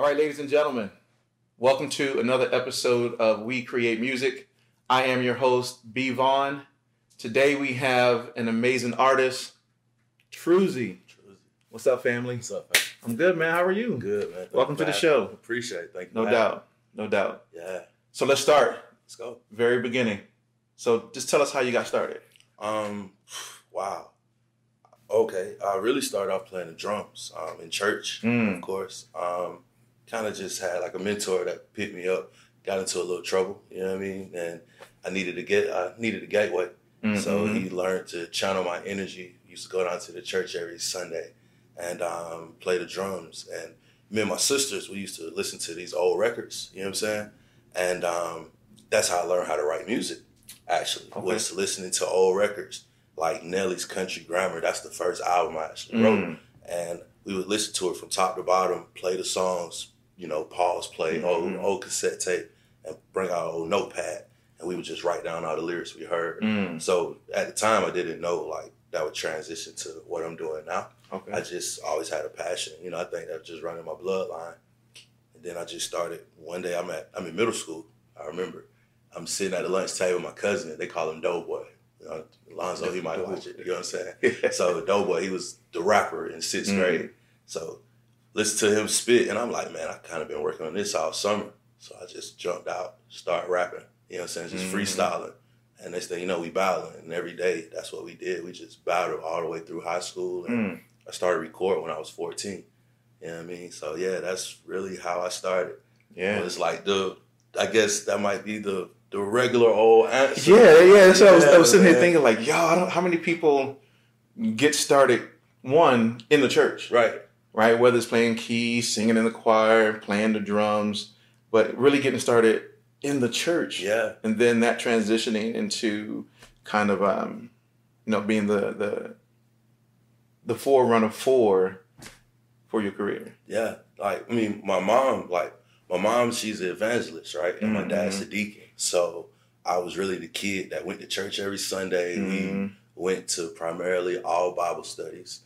All right, ladies and gentlemen, welcome to another episode of We Create Music. I am your host, B. Vaughn. Today we have an amazing artist, Truzy. What's up, family? What's up, man? I'm good, man. How are you? Good, man. Welcome to the show. Appreciate it. Thank you. No for doubt. No doubt. Yeah. So let's start. Let's go. Very beginning. So just tell us how you got started. Um, wow. Okay. I really started off playing the drums um, in church, Mm. of course. Um, kind of just had like a mentor that picked me up, got into a little trouble, you know what I mean? And I needed to get, I needed a gateway. So Mhm. he learned to channel my energy. Used to go down to the church every Sunday and um, play the drums. And me and my sisters, we used to listen to these old records. You know what I'm saying? And um, that's how I learned how to write music. Actually, Okay. was listening to old records like Nelly's Country Grammar. That's the first album I actually wrote, Mm. and we would listen to it from top to bottom, play the songs. You know, pause, play old Mhm. old cassette tape, and bring our old notepad, and we would just write down all the lyrics we heard. Mm. So at the time, I didn't know like that would transition to what I'm doing now. Okay. I just always had a passion. You know, I think that just running my bloodline. And then I just started. One day, I'm at I'm in middle school. I remember I'm sitting at the lunch table with my cousin. They call him Doughboy. You know, Alonzo, he might watch it. You know what I'm saying? So Doughboy, he was the rapper in 6th Mm. grade. So listen to him spit, and I'm like, man, I kind of been working on this all summer. So I just jumped out, start rapping. You know what I'm saying? Just Mhm. freestyling. And next thing you know, we battling, and every day that's what we did. We just battled all the way through high school, and Mm. I started recording when I was 14. You know what I mean? So yeah, that's really how I started. Yeah. It's like the, I guess that might be the the regular old answer. Yeah, yeah. That's what I was, I was sitting here thinking, like, yo, I don't, how many people get started one in the church, Right. Right? Whether it's playing keys, singing in the choir, playing the drums, but really getting started in the church, Yeah. and then that transitioning into kind of, um, you know, being the the the forerunner for for your career. Yeah. Like I mean, my mom, like my mom, she's an evangelist, right? And my dad's a deacon. So I was really the kid that went to church every Sunday. We Mhm. went to primarily all Bible studies,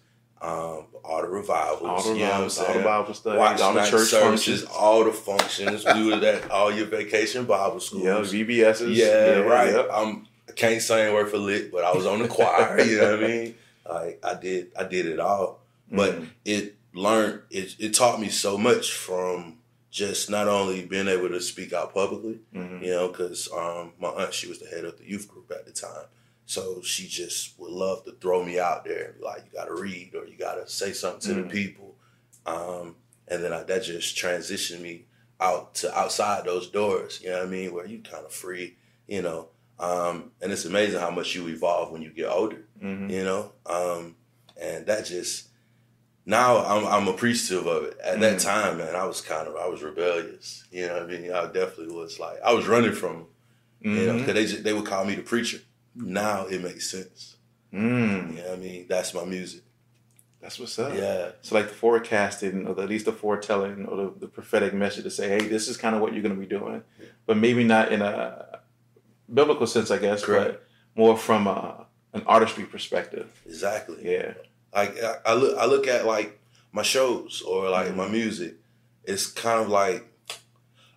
um, all the revivals. All the you know all the? Bible studies, Watch all the church services, functions. all the functions. we were at all your vacation Bible schools. Yeah, VBSs. Yeah, right. yep. I'm I can't say sing word for lit, but I was on the choir. you know what I mean? Like I did, I did it all. But Mhm. it learned, it it taught me so much from just not only being able to speak out publicly, Mhm. you know, because um, my aunt she was the head of the youth group at the time, so she just would love to throw me out there like, you got to read or you got to say something to Mm. the people, um, and then I, that just transitioned me out to outside those doors. You know what I mean? Where you kind of free, you know. Um, and it's amazing how much you evolve when you get older Mhm. you know um and that just now i'm i'm appreciative of it at that Mm. time man i was kind of i was rebellious you know what i mean i definitely was like i was running from them, you know because they just, they would call me the preacher now it makes sense Mm. you know what i mean that's my music That's what's up. yeah So like the forecasting, or the, at least the foretelling, or the, the prophetic message to say, hey, this is kind of what you're going to be doing, but maybe not in a biblical sense, I guess, Correct. but more from a, an artistry perspective. exactly Yeah. like I, I look I look at like my shows or like Mm-hmm. my music. It's kind of like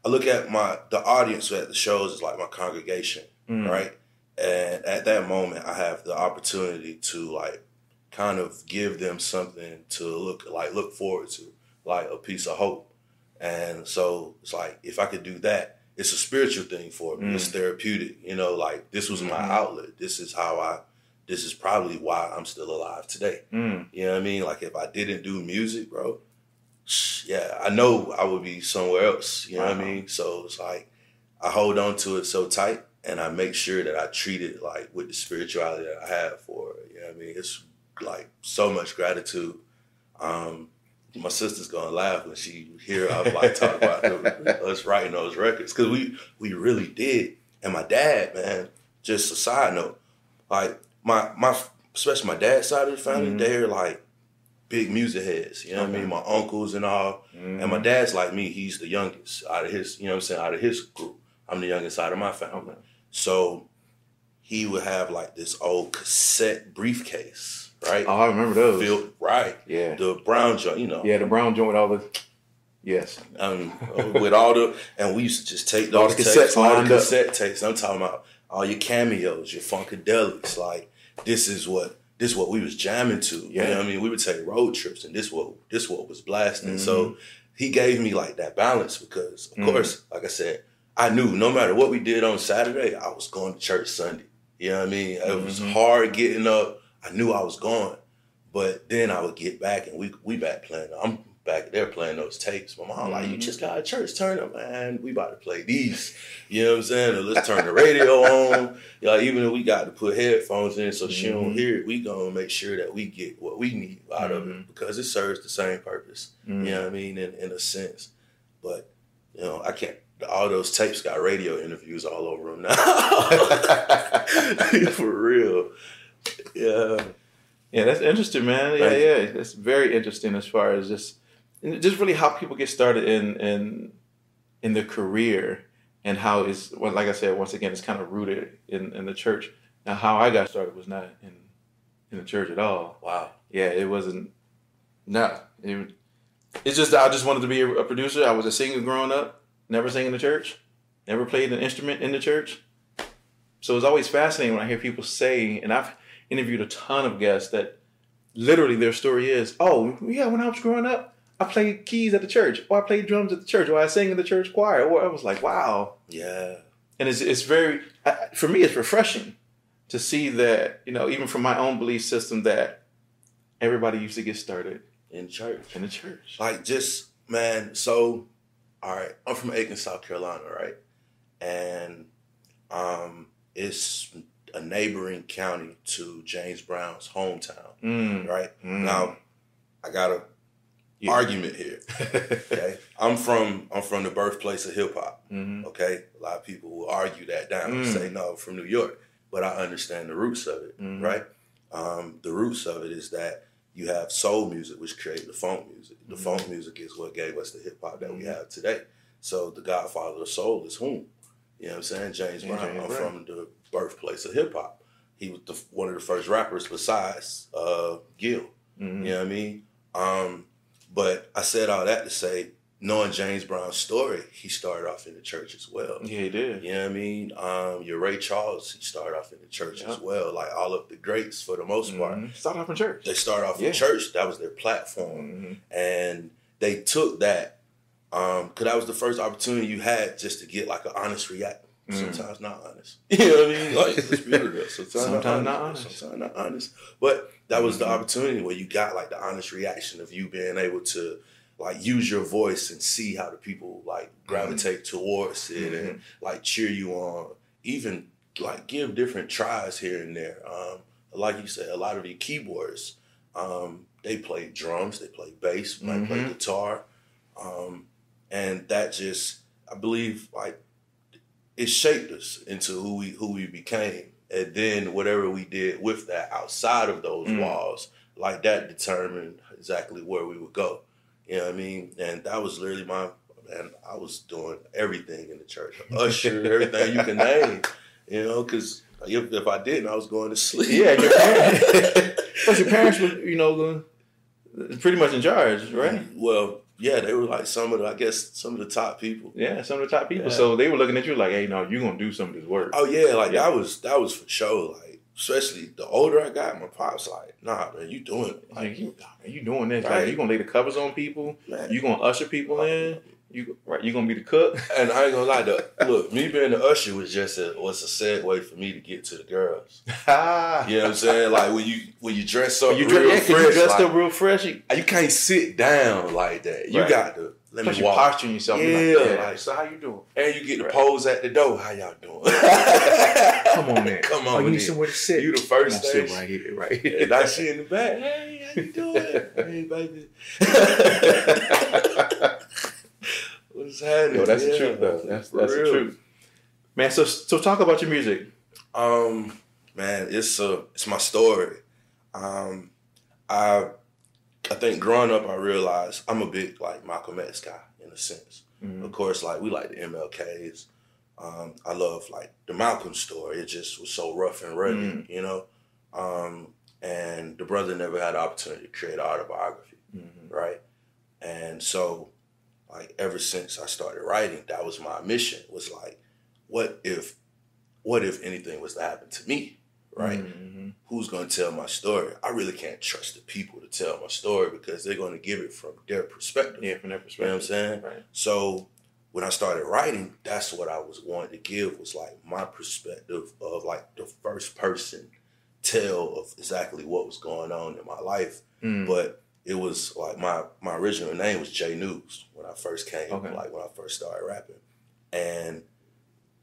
I look at my the audience at the shows is like my congregation, Mm. right? And at that moment, I have the opportunity to like kind of give them something to look like look forward to, like a piece of hope. And so it's like if I could do that, it's a spiritual thing for me. It's Mm. therapeutic, you know. Like this was my Mhm. outlet. This is how I. This is probably why I'm still alive today. Mm. You know what I mean? Like if I didn't do music, bro, yeah, I know I would be somewhere else. You know what I mean? So it's like I hold on to it so tight and I make sure that I treat it like with the spirituality that I have for it. You know what I mean? It's like so much gratitude. Um, my sister's gonna laugh when she hear I like talk about the, us writing those records because we we really did. And my dad, man, just a side note, like my my especially my dad's side of the family, Mhm. they're like big music heads. You know what I mean? My uncles and all. Mm. And my dad's like me, he's the youngest out of his, you know what I'm saying, out of his group. I'm the youngest out of my family. So he would have like this old cassette briefcase, right? Oh, I remember those. Filled, right. yeah. The brown joint, you know. Yeah, the brown joint with all the. Yes. Um, with all the and we used to just take All those the tapes, cassettes all the up. cassette tapes. I'm talking about all your cameos, your funkadelics. Like this is what this what we was jamming to. You know what I mean? We would take road trips, and this what this what was blasting. Mm-hmm. So he gave me like that balance because, of Mhm. course, like I said, I knew no matter what we did on Saturday, I was going to church Sunday. You know what I mean? It was Mhm. hard getting up. I knew I was going, but then I would get back and we we back playing. I'm back there playing those tapes. My mom like, you Mhm. just got a church turn up, man. We about to play these. You know what I'm saying? Or let's turn the radio on. Yeah, even if we got to put headphones in so she don't Mhm. hear it, we gonna make sure that we get what we need out of it because it serves the same purpose. You know what I mean? In in a sense, but you know, I can't. All those tapes got radio interviews all over them now. For real. Yeah. Yeah, that's interesting, man. Yeah, yeah, it's very interesting as far as just, just really how people get started in in in their career and how it's well, like I said, once again, it's kind of rooted in in the church. Now, how I got started was not in in the church at all. Wow. Yeah, it wasn't. No, it, it's just I just wanted to be a, a producer. I was a singer growing up. Never sang in the church. Never played an instrument in the church. So it's always fascinating when I hear people say, and I've interviewed a ton of guests that literally their story is, oh yeah, when I was growing up, I played keys at the church, or I played drums at the church, or I sang in the church choir, or I was like, wow. Yeah. And it's it's very for me, it's refreshing to see that you know even from my own belief system that everybody used to get started In church. in the church. Like just man, so all right, I'm from Aiken, South Carolina, right? And um it's a neighboring county to James Brown's hometown, Mm, right? mm. Now I got a Yeah. argument here. Okay. I'm from I'm from the birthplace of hip hop. Mhm. Okay. A lot of people will argue that down and Mm. say no from New York. But I understand the roots of it, Mhm. right? Um, the roots of it is that you have soul music, which created the funk music. The Mhm. funk music is what gave us the hip hop that we Mhm. have today. So the godfather of soul is whom? You know what I'm saying? James Brown. I'm from the birthplace of hip hop. He was the, one of the first rappers besides uh, Gil. Mhm. You know what I mean? Um, but I said all that to say, knowing James Brown's story, he started off in the church as well. Yeah, he did. You know what I mean? Um, your Ray Charles, he started off in the church Yeah. as well. Like all of the greats, for the most part, Mhm. Start off in church. they started off Yeah. in church. That was their platform, Mhm. and they took that because that was the first opportunity you had just to get like an honest react. Mm. Sometimes not honest. You know what I mean? Like let's be real. Sometimes, Sometimes not not honest. honest. Sometimes not honest. But that was the Mhm. opportunity where you got like the honest reaction of you being able to like use your voice and see how the people like gravitate towards it and like cheer you on. Even like give different tries here and there. Um, like you said, a lot of your keyboards, um, they play drums, they play bass, might play Mhm. guitar, um, and that just I believe like it shaped us into who we who we became, and then whatever we did with that outside of those Mm. walls, like that determined exactly where we would go. You know what I mean? And that was literally my man. I was doing everything in the church, usher, everything you can name. You know, because if, if I didn't, I was going to sleep. Yeah, your parents. Plus, your parents were, you know, pretty much in charge, right? Well, yeah, they were like some of the, I guess, some of the top people. Yeah, some of the top people. Yeah. So they were looking at you like, "Hey, no, you're gonna do some of this work." Oh yeah, like Yeah. that was that was for sure. Like especially the older I got, my pops like, nah, man, you doing it. Like Like you, man, you doing this? Right. Like, you gonna lay the covers on people? man. You gonna usher people in? You right? You gonna be the cook? and I ain't gonna lie, the, look, me being the usher was just a was a segue for me to get to the girls. You know what I'm saying? Like when you when you dress up you, real dress, yeah, 'cause you fresh, dressed like, up real fresh. You, you can't sit down like that. You Right. got to let me you walk. posturing yourself. Yeah, like, like- so how you doing? And you get the Right. pose at the door. How y'all doing? Come on, man. Come Oh, on, you need somewhere to sit. You the first on, sit right here, right here. And now she in the back. Hey, how you doing? hey, baby. What's happening? Yo, that's the Yeah, truth, though. That's that's the truth, man. So so talk about your music. Um, man, it's a it's my story. Um, I I think growing up, I realized I'm a big like Malcolm X guy in a sense. Mhm. Of course, like we like the MLKs. Um, I love like the Malcolm story. It just was so rough and rugged, Mm. you know. Um, and the brother never had the opportunity to create an autobiography, Mhm. right? And so like ever since I started writing, that was my mission. Was like, what if, what if anything was to happen to me, right? Mhm. Who's gonna tell my story? I really can't trust the people to tell my story because they're gonna give it from their perspective. Yeah, from that You know perspective. what I'm saying? Right. So when I started writing, that's what I was wanting to give was like my perspective of like the first person tell of exactly what was going on in my life. Mm. But it was like my my original name was J News when I first came, Okay. like when I first started rapping, and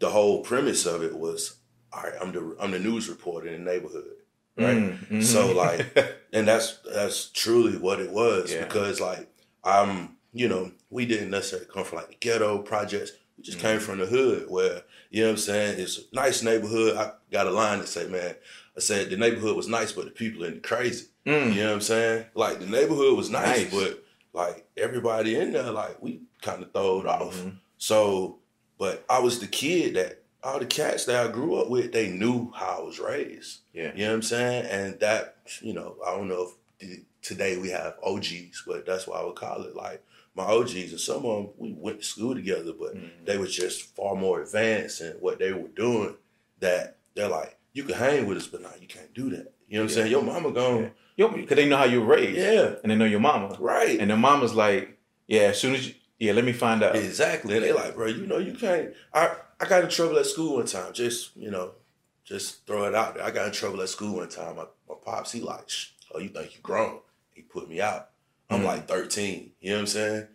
the whole premise of it was, all right, I'm the I'm the news reporter in the neighborhood, right? Mm, mhm. So, like, and that's that's truly what it was Yeah. because like I'm you know we didn't necessarily come from like the ghetto projects we just came Mm-hmm. from the hood where you know what I'm saying it's a nice neighborhood I got a line that say man I said the neighborhood was nice but the people in it crazy Mm. you know what I'm saying like the neighborhood was nice, Nice. but like everybody in there like we kind of throwed off Mhm. so but I was the kid that all the cats that I grew up with they knew how I was raised Yeah. you know what I'm saying? And that, you know, I don't know if today we have OGs, but that's why I would call it. Like my OGs and some of them, we went to school together, but Mhm. they were just far more advanced in what they were doing that they're like, you can hang with us, but now you can't do that. You know what I'm Yeah. saying? Your mama gone. Yo, because they know how you were raised. Yeah, And they know your mama. right. And the mama's like, yeah, as soon as you, yeah, let me find out. Exactly. And they like, bro, you know, you can't. I, I got in trouble at school one time. Just, you know, just throw it out there. I got in trouble at school one time. My, my pops, he like, oh, you think you grown? He put me out. I'm Mm. like 13. You know what I'm saying?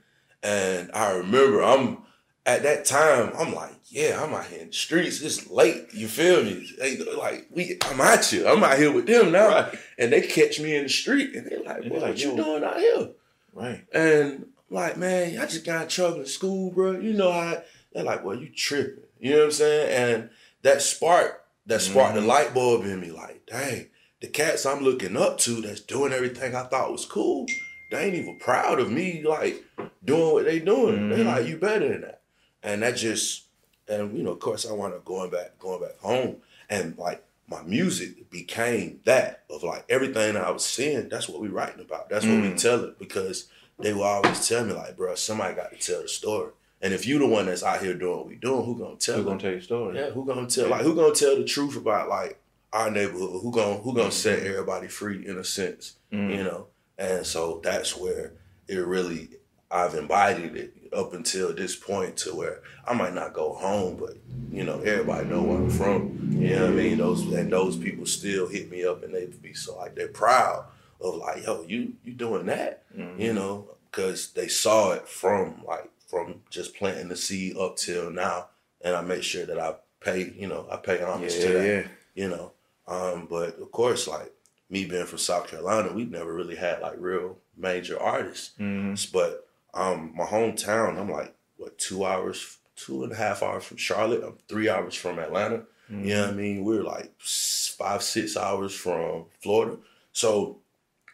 And I remember I'm at that time, I'm like, yeah, I'm out here in the streets. It's late. You feel me? They, like, we I'm out here. I'm out here with them now. Right. And they catch me in the street and they're like, And boy, they're like, what you doing out here? Right. And I'm like, man, I just got in trouble in school, bro. You know how they're like, well, you tripping. You know what I'm saying? And that spark, that sparked Mhm. the light bulb in me, like, dang, the cats I'm looking up to that's doing everything I thought was cool, they ain't even proud of me, like, doing what they doing. They Mhm. like, you better than that. And that just and you know, of course I wound up going back, going back home. And like my music became that of like everything that I was seeing, that's what we writing about. That's what we Mm. tell it because they will always tell me like, bro, somebody got to tell the story. And if you the one that's out here doing what we doing, who gonna tell Who's it? gonna tell your story? Yeah, who gonna tell like who gonna tell the truth about like our neighborhood? Who gonna who gonna set Mhm. everybody free in a sense? Mm. You know? And so that's where it really I've embodied it up until this point to where I might not go home, but you know, everybody know where I'm from. You know what I mean? Those and those people still hit me up and they be so like they're proud of like, yo, you you doing that? Mhm. you know, because they saw it from like from just planting the seed up till now, and I make sure that I pay, you know, I pay homage to that, yeah. you know. Um, but of course, like me being from South Carolina, we've never really had like real major artists. Mhm. But um, my hometown, I'm like what two hours, two and a half hours from Charlotte. I'm three hours from Atlanta. Mhm. You know what I mean? We're like five, six hours from Florida. So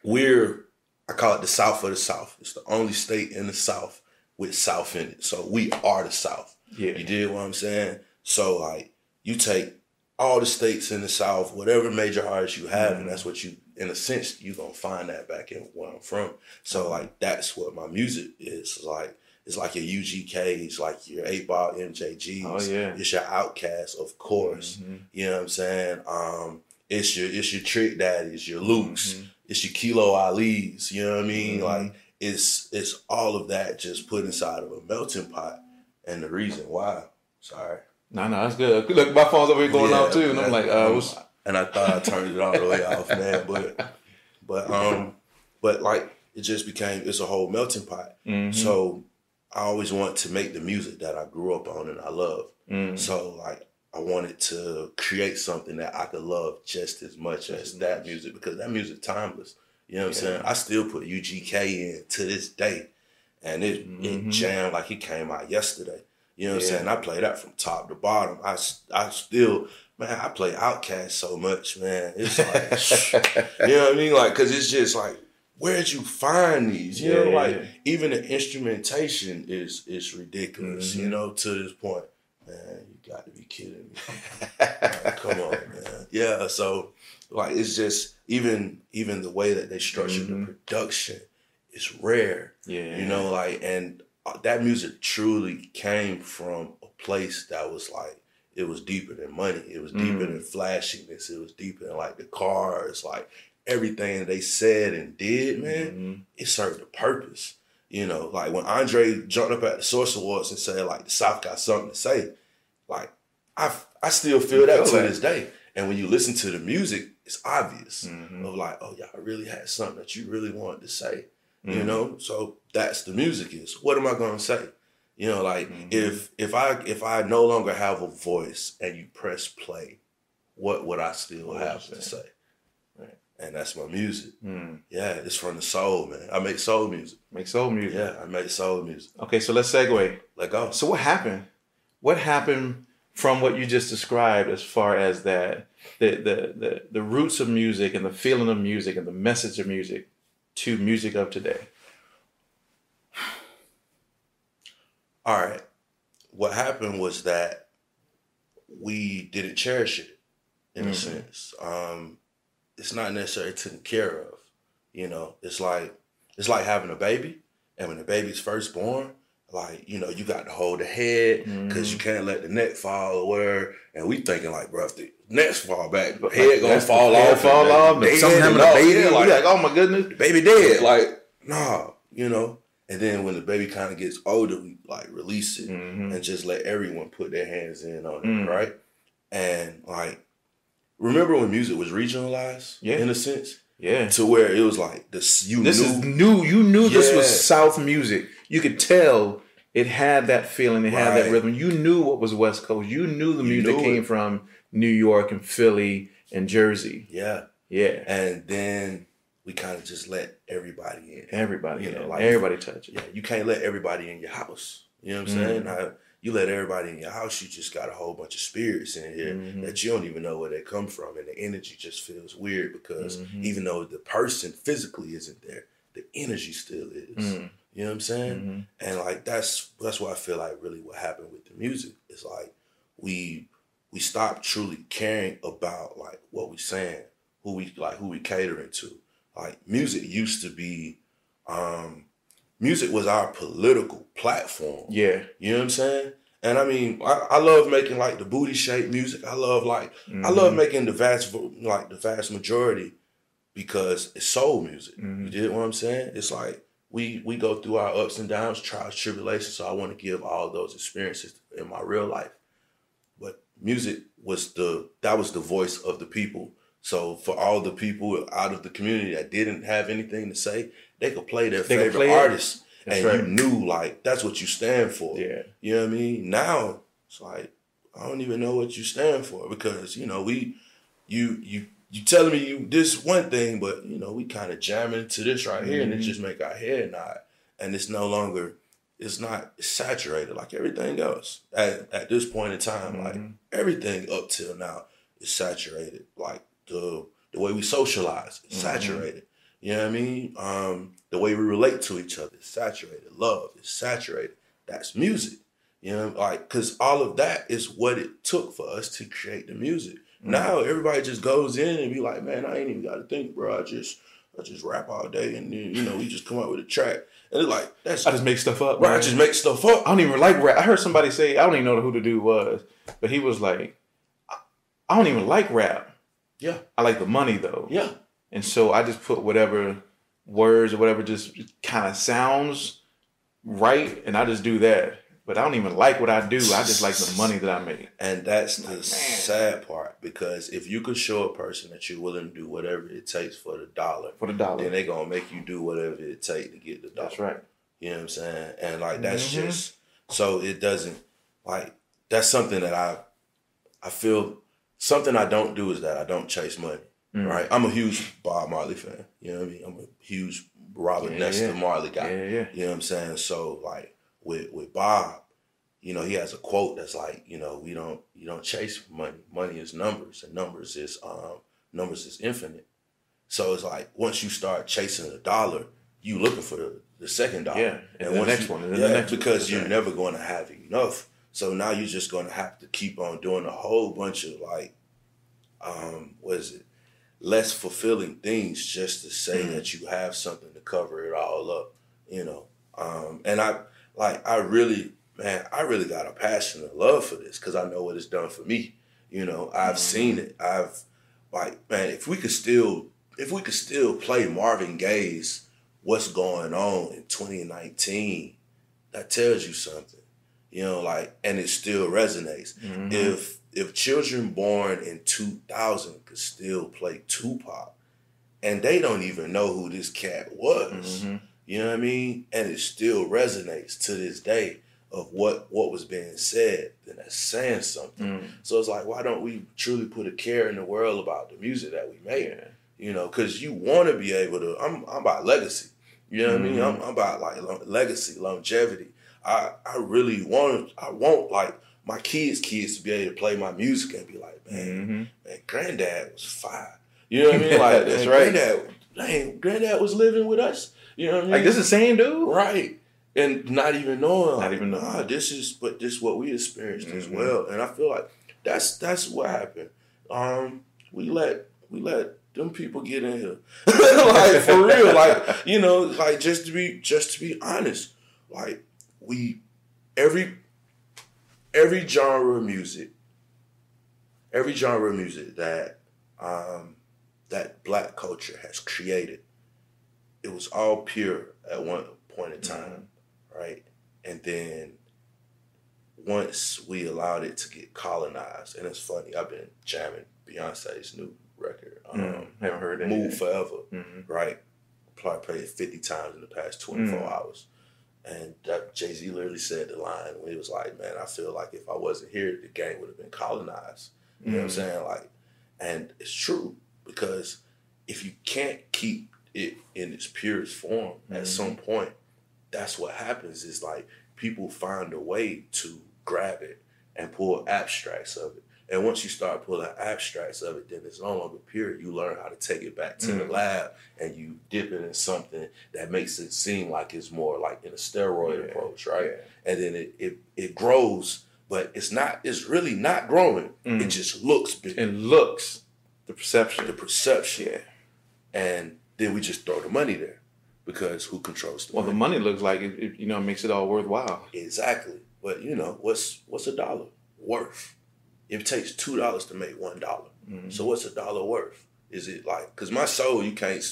we're, I call it the South of the South. It's the only state in the South with South in it. So we are the South. Yeah. You did what I'm saying? So like you take all the states in the South, whatever major artists you have, and that's what you in a sense, you're gonna find that back in where I'm from. So like that's what my music is. Like it's like your UGKs, like your eight ball MJGs. Oh yeah. It's your Outkast, of course. Mhm. You know what I'm saying? Um, it's your it's your trick daddies, your Lukes, Mhm. it's your Kilo Ali's. You know what I mean? Mhm. Like it's it's all of that just put inside of a melting pot. And the reason why, sorry, No, no, that's good. Look, my phone's over here going Yeah, off too, and I'm like, uh, what's, and I thought I turned it all the way off, man. But but um, but like it just became it's a whole melting pot. Mhm. So I always want to make the music that I grew up on and I love. Mhm. So like I wanted to create something that I could love just as much as that music because that music timeless. You know what Yeah. I'm saying? I still put UGK in to this day. And it, it Mhm. jammed like it came out yesterday. You know what Yeah. I'm saying? I play that from top to bottom. I, I still, man, I play Outkast so much, man. It's like, you know what I mean? Like, cause it's just like, where'd you find these? You know, like yeah. even the instrumentation is is ridiculous. Mhm. You know, to this point, man, you got to be kidding me. Like, come on, man. Yeah, so like it's just even even the way that they structured Mhm. the production is rare. yeah, You know, like and that music truly came from a place that was like it was deeper than money. It was deeper Mm. than flashiness. It was deeper than like the cars, like everything they said and did, man. Mhm. It served a purpose. You know, like when Andre jumped up at the Source Awards and said like the South got something to say, like I I still feel that to this day. And when you listen to the music, it's obvious Mhm. of like, oh, y'all really had something that you really wanted to say. You Mhm. know, so that's the music is. What am I gonna say? You know, like Mhm. if if I if I no longer have a voice and you press play, what would I still What have to say? say? Right. And that's my music. Mm. Yeah, it's from the soul, man. I make soul music. Make soul music. Yeah, I make soul music. Okay, so let's segue. Let go. So what happened? What happened from what you just described as far as that the the the, the roots of music and the feeling of music and the message of music to music of today? All right. What happened was that we didn't cherish it in a Mhm. sense. Um, it's not necessarily taken care of. You know, it's like it's like having a baby, and when the baby's first born, like you know, you got to hold the head because you can't let the neck fall or whatever. And we thinking like, bro, if the necks fall back, the head gonna fall the off, fall off. and Something happened to baby. yeah, like, like, oh my goodness. the baby dead. Like, nah, you know. And then when the baby kind of gets older, we like release it Mhm. and just let everyone put their hands in on it, Mm. right? And like, remember when music was regionalized, Yeah. in a sense, Yeah. to where it was like this. You This knew, is new. You knew this was South music. You could tell it had that feeling. It had that rhythm. You knew what was West Coast. You knew the music knew came it. from New York and Philly and Jersey. yeah. Yeah. And then we kind of just let everybody in. Everybody, You you know, like- everybody touch it. Yeah, you can't let everybody in your house. You know what I'm Mhm. saying? Now, you let everybody in your house, you just got a whole bunch of spirits in here Mhm. that you don't even know where they come from, and the energy just feels weird because Mhm. even though the person physically isn't there, the energy still is. You know what I'm saying? Mhm. And like that's that's what I feel like really what happened with the music. It's like we we stopped truly caring about like what we saying, who we like who we catering to. Like music used to be um music was our political platform. Yeah. You know what I'm saying? And I mean, I, I love making like the booty shape music. I love like I love Mhm. making the vast like the vast majority because it's soul music. You Mhm. did what I'm saying? It's like we we go through our ups and downs, trials, tribulations. So I want to give all those experiences in my real life. But music was the that was the voice of the people. So for all the people out of the community that didn't have anything to say, they could play their They favorite play it. artist, That's and right. you knew like that's what you stand for. Yeah. You know what I mean? Now it's like I don't even know what you stand for because you know we, you you you telling me you this one thing, but you know we kind of jamming to this right here, and it Mhm. just make our head nod, and it's no longer it's not saturated like everything else at at this point in time. Like Mhm. everything up till now is saturated. Like the the way we socialize is Mhm. saturated. You know what I mean? Um, the way we relate to each other is saturated. Love is saturated. That's music. You know, like because all of that is what it took for us to create the music. Mhm. Now everybody just goes in and be like, man, I ain't even got to think, bro. I just I just rap all day and then you know we just come out with a track and it's like that's I just make stuff up. bro. I just make stuff up. I don't even like rap. I heard somebody say I don't even know who the dude was, but he was like, I don't even like rap. Yeah. I like the money though. Yeah, And so I just put whatever words or whatever just kind of sounds right, and I just do that. But I don't even like what I do. I just like the money that I make. And that's the Man. sad part because if you could show a person that you're willing to do whatever it takes for the dollar, For the dollar. then they're gonna make you do whatever it takes to get the dollar. That's right. You know what I'm saying? And like that's Mhm. just so it doesn't like that's something that I I feel something I don't do is that I don't chase money. Mm. Right? I'm a huge Bob Marley fan. You know what I mean? I'm a huge Robert Yeah, Nesta yeah. Marley guy. Yeah, yeah. You know what I'm saying? So like with with Bob, you know, he has a quote that's like, you know, we don't you don't chase money. Money is numbers, and numbers is um numbers is infinite. So it's like once you start chasing a dollar, you looking for the, the second dollar. Yeah, and the once next you- one, and yeah, the next because That's you're right. never going to have enough. So now you're just going to have to keep on doing a whole bunch of like, um, what is it? Less fulfilling things just to say Mm. that you have something to cover it all up, you know. Um, and I like I really, man, I really got a passion and love for this because I know what it's done for me. You know, I've mm-hmm. seen it. I've like, man, if we could still, if we could still play Marvin Gaye's "What's Going On" in 2019, that tells you something. You know, like, and it still resonates. Mm-hmm. If if children born in 2000 could still play Tupac, and they don't even know who this cat was. Mm-hmm. You know what I mean? And it still resonates to this day of what what was being said, then that's saying something. Mm. So it's like, why don't we truly put a care in the world about the music that we make? Yeah. You know, because you want to be able to. I'm I'm about legacy. You know what mm-hmm. I mean? Mm-hmm. I'm, I'm, about like legacy, longevity. I I really want I want like my kids' kids to be able to play my music and be like, man, mm-hmm. man, granddad was fire. You know what I mean? Like that's right. Granddad, granddad was living with us. You know what I mean? Like this is the same dude, right? And not even knowing, not even knowing. Ah, this is, but this is what we experienced mm-hmm. as well. And I feel like that's that's what happened. Um, we let we let them people get in here, like for real, like you know, like just to be just to be honest, like we every every genre of music, every genre of music that um, that black culture has created, it was all pure at one point in time, mm-hmm. right? And then once we allowed it to get colonized, and it's funny, I've been jamming Beyonce's new record, um, mm, haven't heard it. Move Forever, mm-hmm. right? Probably played it 50 times in the past 24 mm. hours. And Jay Z literally said the line when he was like, "Man, I feel like if I wasn't here, the game would have been colonized." You mm. know what I'm mm. saying? Like, and it's true because if you can't keep it in its purest form, mm-hmm. at some point, that's what happens. Is like people find a way to grab it and pull abstracts of it. And once you start pulling abstracts of it, then it's no longer pure. You learn how to take it back to mm-hmm. the lab and you dip it in something that makes it seem like it's more like in a steroid yeah. approach, right? Yeah. And then it, it it grows, but it's not. It's really not growing. Mm-hmm. It just looks big. It looks the perception. The perception. Yeah. And then we just throw the money there because who controls the well, money? The money looks like it, it, you know makes it all worthwhile. Exactly. But you know what's what's a dollar worth? it takes two dollars to make one mm-hmm. So what's a dollar worth? Is it like because my soul you can't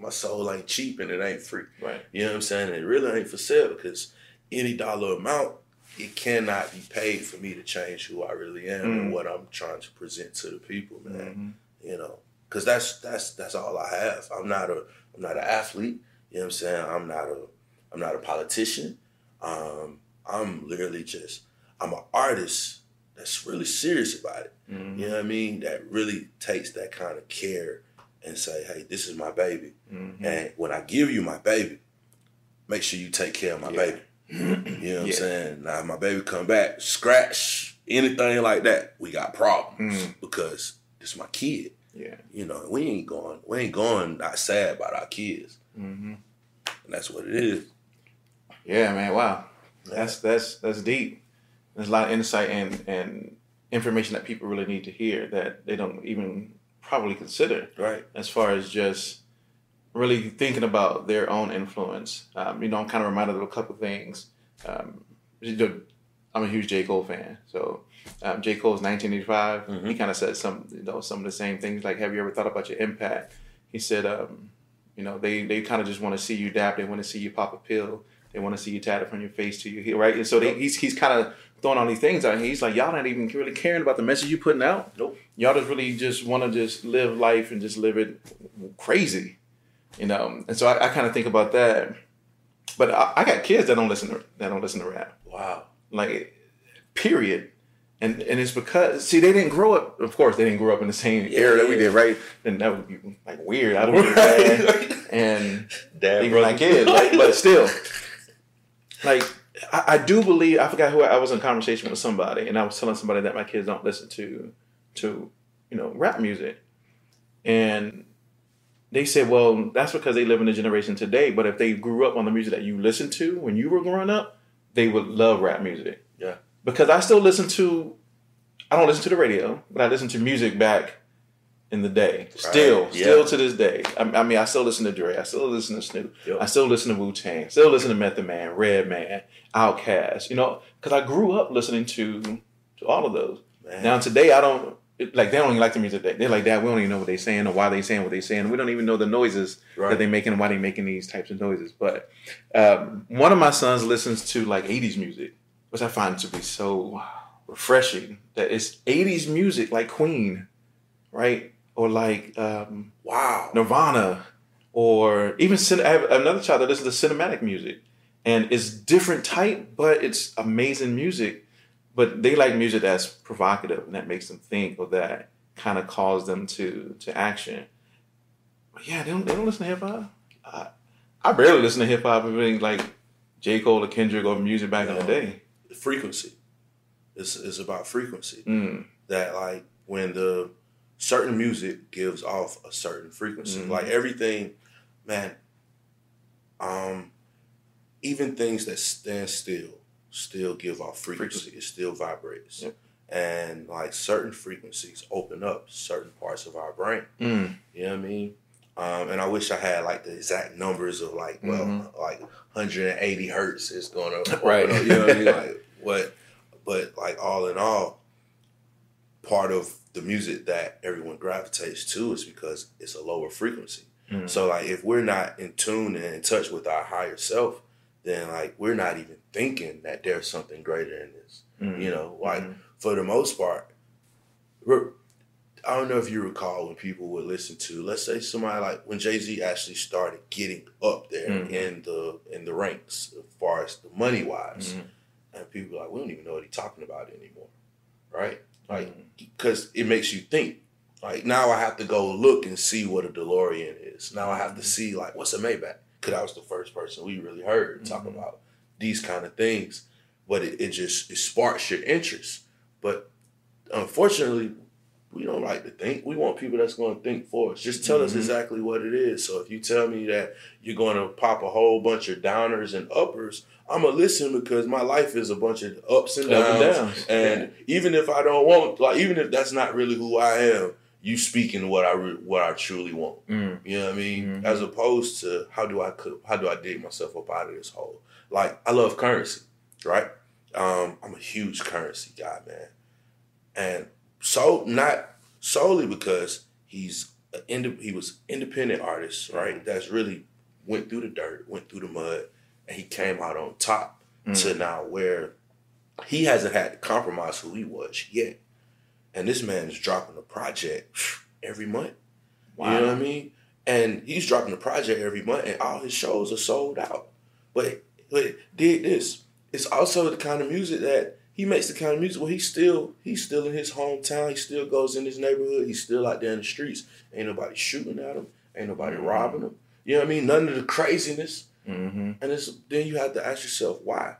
my soul ain't cheap and it ain't free. Right. You know what I'm saying? It really ain't for sale because any dollar amount it cannot be paid for me to change who I really am mm-hmm. and what I'm trying to present to the people, man. Mm-hmm. You know, because that's that's that's all I have. I'm not a I'm not an athlete. You know what I'm saying? I'm not a I'm not a politician. Um, I'm literally just I'm an artist that's really serious about it. Mm-hmm. You know what I mean? That really takes that kind of care and say, hey, this is my baby. Mm-hmm. And when I give you my baby, make sure you take care of my yeah. baby. you know what yeah. I'm saying? Now, my baby come back, scratch, anything like that, we got problems mm-hmm. because it's my kid. Yeah. You know, we ain't going, we ain't going not sad about our kids. Mm-hmm. And that's what it is. Yeah, man. Wow. That's that's that's deep there's a lot of insight and and information that people really need to hear that they don't even probably consider. Right. As far as just really thinking about their own influence. Um, you know, I'm kind of reminded of a couple things. Um, I'm a huge J. Cole fan, so um, J. Cole's 1985. Mm-hmm. He kind of said some, you know, some of the same things. Like, have you ever thought about your impact? He said, um, you know, they they kind of just want to see you dap. They want to see you pop a pill. They want to see you tatted from your face to your heel, right? And so they, he's he's kind of throwing all these things out. He's like, y'all not even really caring about the message you putting out. Nope. Y'all just really just want to just live life and just live it crazy, you know. And so I, I kind of think about that. But I, I, got kids that don't listen to that don't listen to rap. Wow. Like, period. And and it's because see they didn't grow up. Of course, they didn't grow up in the same yeah, era that we did, right? And that would be like weird. I don't know. and Damn, even my kids, like, but still, like I, I, do believe I forgot who I, I, was in conversation with somebody, and I was telling somebody that my kids don't listen to to you know rap music, and they said, well, that's because they live in the generation today. But if they grew up on the music that you listened to when you were growing up, they would love rap music. Yeah. Because I still listen to, I don't listen to the radio, but I listen to music back in the day. Still, yeah. still to this day. I, I mean, I still listen to Dre. I still listen to Snoop. Yep. I still listen to Wu Tang. Still listen to Method Man, Redman, Outkast. You know, because I grew up listening to to all of those. Man. Now today, I don't it- like. They don't even like the music. Today. They're like, that. we don't even know what they're saying or why they're saying what they're saying. We don't even know the noises Right. that they're making and why they're making these types of noises. But um, one of my sons listens to like '80s music, which I find to be so refreshing. That it's '80s music like Queen, right? Or like um, wow. Nirvana, or even I have another child that listens to cinematic music, and it's different type, but it's amazing music. But they like music that's provocative and that makes them think, or that kind of calls them to to action. But yeah, they don't they don't listen to hip hop. I, I barely listen to hip hop. Everything like J Cole or Kendrick or music back in the day. frequency. It's, it's about frequency. Mm, That like when the certain music gives off a certain frequency, Mhm. like everything, man. Um, even things that stand still still give off frequency. It still vibrates, Yep. and like certain frequencies open up certain parts of our brain. mm, You know what I mean? Um, and I wish I had like the exact numbers of like, well, Mhm. like 180 hertz is going to, Right. You know what I mean? Like what? But like all in all, part of the music that everyone gravitates to is because it's a lower frequency. mm. So like if we're not in tune and in touch with our higher self, then like we're not even thinking that there's something greater in this. Mm. You know, like Mhm. for the most part, I don't know if you recall when people would listen to, let's say somebody like when Jay Z actually started getting up there Mhm. in the in the ranks as far as the money wise, Mhm. and people were like, we don't even know what he's talking about anymore, right? Like, Mhm. because it makes you think. Like now, I have to go look and see what a DeLorean is. Now I have to see like what's a Maybach, because I was the first person we really heard talk about these kind of things. But it, it just it sparks your interest. But unfortunately, we don't like to think. We want people that's going to think for us. Just tell us Mhm. exactly what it is. So if you tell me that you're going to pop a whole bunch of downers and uppers, I'm gonna listen because my life is a bunch of ups and downs. and downs. And even if I don't want, like, even if that's not really who I am, you speaking what I re- what I truly want. Mm. You know what I mean? Mhm. As opposed to how do I cook, how do I dig myself up out of this hole? Like I love Curren$y, right? Um, I'm a huge Curren$y guy, man, and so not solely because he's an ind- he was independent artist, right? That's really went through the dirt, went through the mud, and he came out on top Mm. to now where he hasn't had to compromise who he was yet. And this man is dropping a project every month. Wow. You know what I mean? And he's dropping a project every month, and all his shows are sold out. But but did this? It's also the kind of music that he makes. The kind of music where he's still he's still in his hometown. He still goes in his neighborhood. He's still out there in the streets. Ain't nobody shooting at him. Ain't nobody Mhm. robbing him. You know what I mean? None of the craziness. Mm-hmm. And it's then you have to ask yourself why.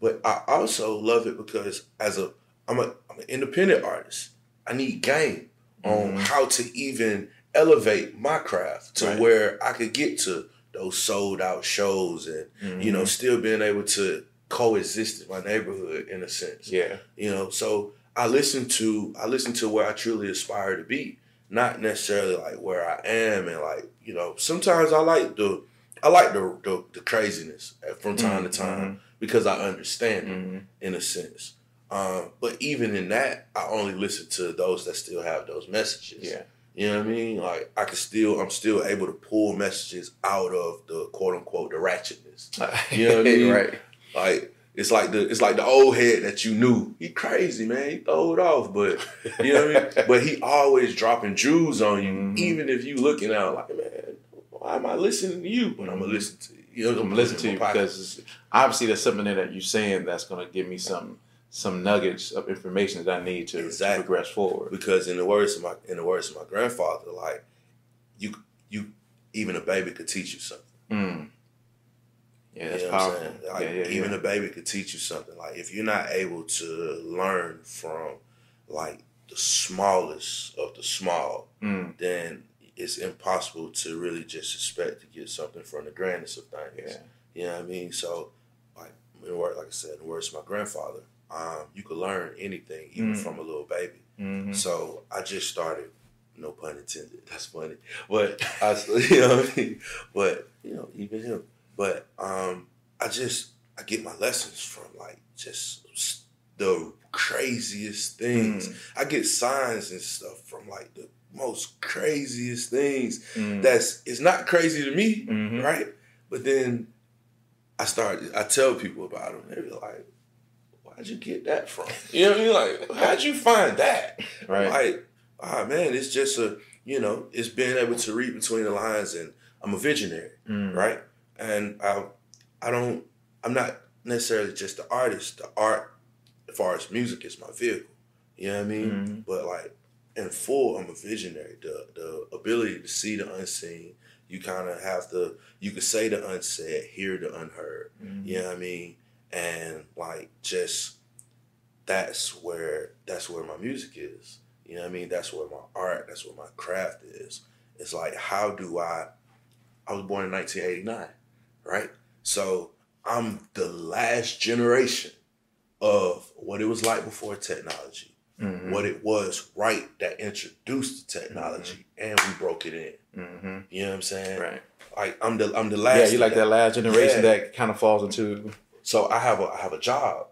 But I also love it because as a I'm a I'm an independent artist. I need game on Mhm. how to even elevate my craft to Right. where I could get to those sold out shows and Mm-hmm. you know still being able to coexist in my neighborhood in a sense. Yeah. You know, so I listen to I listen to where I truly aspire to be, not necessarily like where I am and like you know. Sometimes I like the I like the the, the craziness from time to time because I understand Mm-hmm. in a sense. Um, but even in that, I only listen to those that still have those messages. Yeah. You know what I mean? Like I can still, I'm still able to pull messages out of the quote unquote the ratchetness. You know what I mean? right. Like it's like the it's like the old head that you knew. He crazy man. He throw it off, but you know what I mean. But he always dropping jewels on you, Mhm. even if you looking out like man, why am I listening to you? But I'm gonna listen to you. You know, I'm listening it to you because obviously there's something there that you're saying that's going to give me some some nuggets of information that I need to, to progress forward. because in the words of my in the words of my grandfather, like you you even a baby could teach you something. Mm. Yeah, that's you know powerful. Like yeah, yeah, even yeah. a baby could teach you something. Like if you're not able to learn from like the smallest of the small, Mm. then it's impossible to really just expect to get something from the grandest of things. Yeah. You know what I mean? So like in word, like I said, in the words of my grandfather, um, you could learn anything even Mm. from a little baby. Mhm. So I just started No pun intended. That's funny. But I, you know what I mean. But you know, even him. But um, I just I get my lessons from like just the craziest things. Mm. I get signs and stuff from like the most craziest things. Mm. That's it's not crazy to me, mm-hmm. right? But then I start I tell people about them. They're like, "Why'd you get that from?" You know what I mean? Like, how'd you find that? Right? Like, ah, oh, man, it's just a you know, it's being able to read between the lines, and I'm a visionary, mm. right? And I I don't I'm not necessarily just the artist. The art, as far as music, is my vehicle. You know what I mean? Mm-hmm. But like in full, I'm a visionary. The the ability to see the unseen. You kind of have to. You could say the unsaid, hear the unheard. Mm-hmm. You know what I mean? And like just that's where that's where my music is. You know what I mean? That's where my art. That's where my craft is. It's like how do I? I was born in 1989, right? So I'm the last generation of what it was like before technology, mm-hmm. what it was right that introduced the technology, mm-hmm. and we broke it in. Mm-hmm. You know what I'm saying? Right. Like I'm the I'm the last. Yeah, you like that, that last generation yeah. that kind of falls into. So I have a I have a job.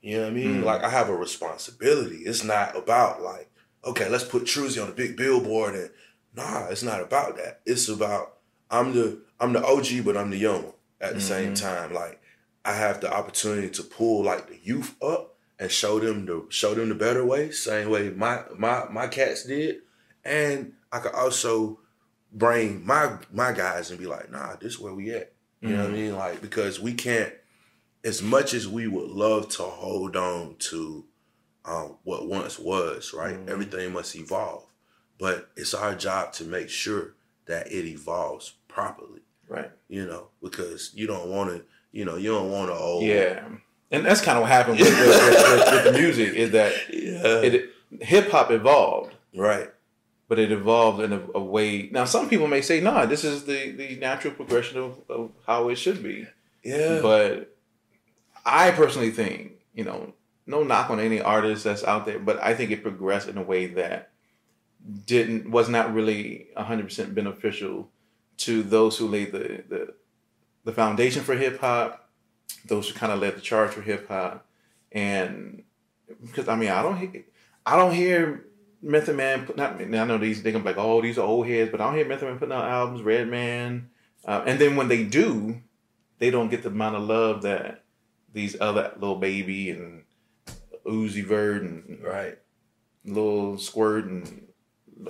You know what I mean? Mm-hmm. Like I have a responsibility. It's not about like okay, let's put Truzy on a big billboard and nah, it's not about that. It's about I'm the I'm the OG, but I'm the young one at the mm-hmm. same time. Like I have the opportunity to pull like the youth up and show them the show them the better way, same way my my my cats did, and I could also bring my my guys and be like, nah, this is where we at. You mm-hmm. know what I mm-hmm. mean? Like because we can't, as much as we would love to hold on to um, what once was, right? Mm-hmm. Everything must evolve, but it's our job to make sure that it evolves properly. Right. You know, because you don't want to, you know, you don't want to old. Yeah. And that's kind of what happened with, with, with, with, the music is that yeah. hip hop evolved. Right. But it evolved in a, a, way. Now, some people may say, "Nah, this is the the natural progression of, of how it should be." Yeah. But I personally think, you know, no knock on any artist that's out there, but I think it progressed in a way that didn't was not really hundred percent beneficial to those who laid the the, the foundation for hip hop, those who kind of led the charge for hip hop, and because I mean I don't hear, I don't hear Method Man putting out. I know these they gonna be like oh these are old heads, but I don't hear Method Man putting out albums. Redman, uh, and then when they do, they don't get the amount of love that these other little Baby and Uzi Vert and right, little Squirt and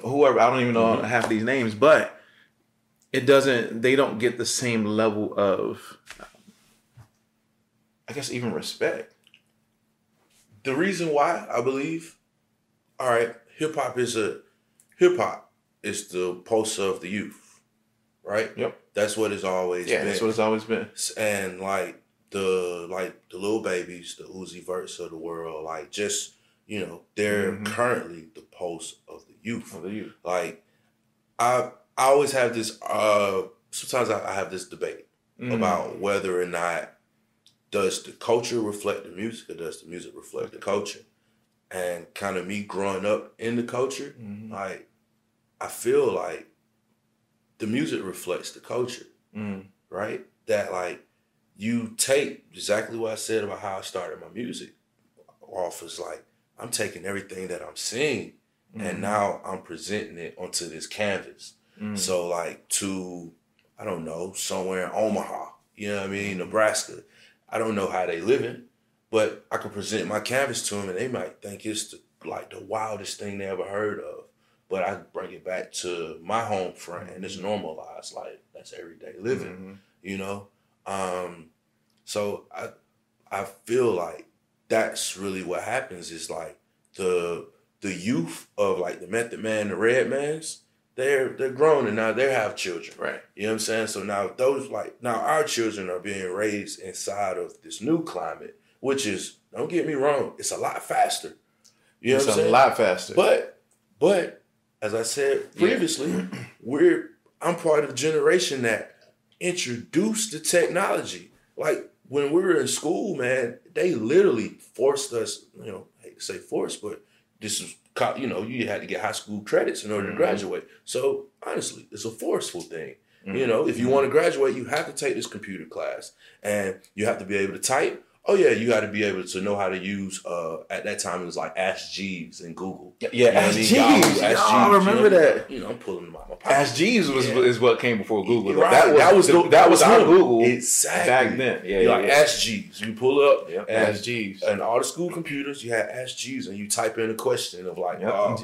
whoever I don't even know mm-hmm. half these names, but it doesn't they don't get the same level of i guess even respect. The reason why i believe all right hip-hop is a hip-hop is the pulse of the youth right? Yep. That's what it's always yeah, been. that's what it's always been. And like the like the little Babies the Uzi Verts of the world like just you know they're mm-hmm. currently the pulse of the youth of the youth like i I always have this. Uh, sometimes I, I have this debate mm. about whether or not does the culture reflect the music or does the music reflect the culture. And kind of me growing up in the culture, mm-hmm. like I feel like the music reflects the culture, mm. right? That like you take exactly what I said about how I started my music off is like I'm taking everything that I'm seeing mm-hmm. and now I'm presenting it onto this canvas. Mm. So like to I don't know somewhere in Omaha, you know what I mean. Nebraska. I don't know how they living, but I can present my canvas to them and they might think it's the, like the wildest thing they ever heard of. But I bring it back to my home front and it's mm-hmm. normalized, like that's everyday living, mm-hmm. you know. Um, so I I feel like that's really what happens is like the the youth of like the Method Man, the Redmans, they're they're grown and now they have children. Right. You know what I'm saying? So now those like now our children are being raised inside of this new climate, which is don't get me wrong, it's a lot faster. You know it's what I'm saying? a lot faster. But but as I said previously, yeah. we're I'm part of the generation that introduced the technology. Like when we were in school, man, they literally forced us, you know, I hate to say forced, but this is you know you had to get high school credits in order Mhm. to graduate. So honestly, it's a forceful thing. You Mhm. know, if you want to graduate, you have to take this computer class, and you have to be able to type. Oh yeah, you got to be able to know how to use. Uh, at that time, it was like Ask Jeeves and Google. Yeah, You know what I Ask mean? Jeeves. Ask Jeeves, I you remember know? that. You know, I'm pulling them out my pocket. Ask Jeeves was Yeah. is what came before Google. Right. That was that was the, that, was our. Google exactly back then. Yeah, You yeah, like yeah. Ask Jeeves. You pull up Yep, and, Ask Jeeves. and all the school computers. You had Ask Jeeves, and you type in a question of like, Yep. uh,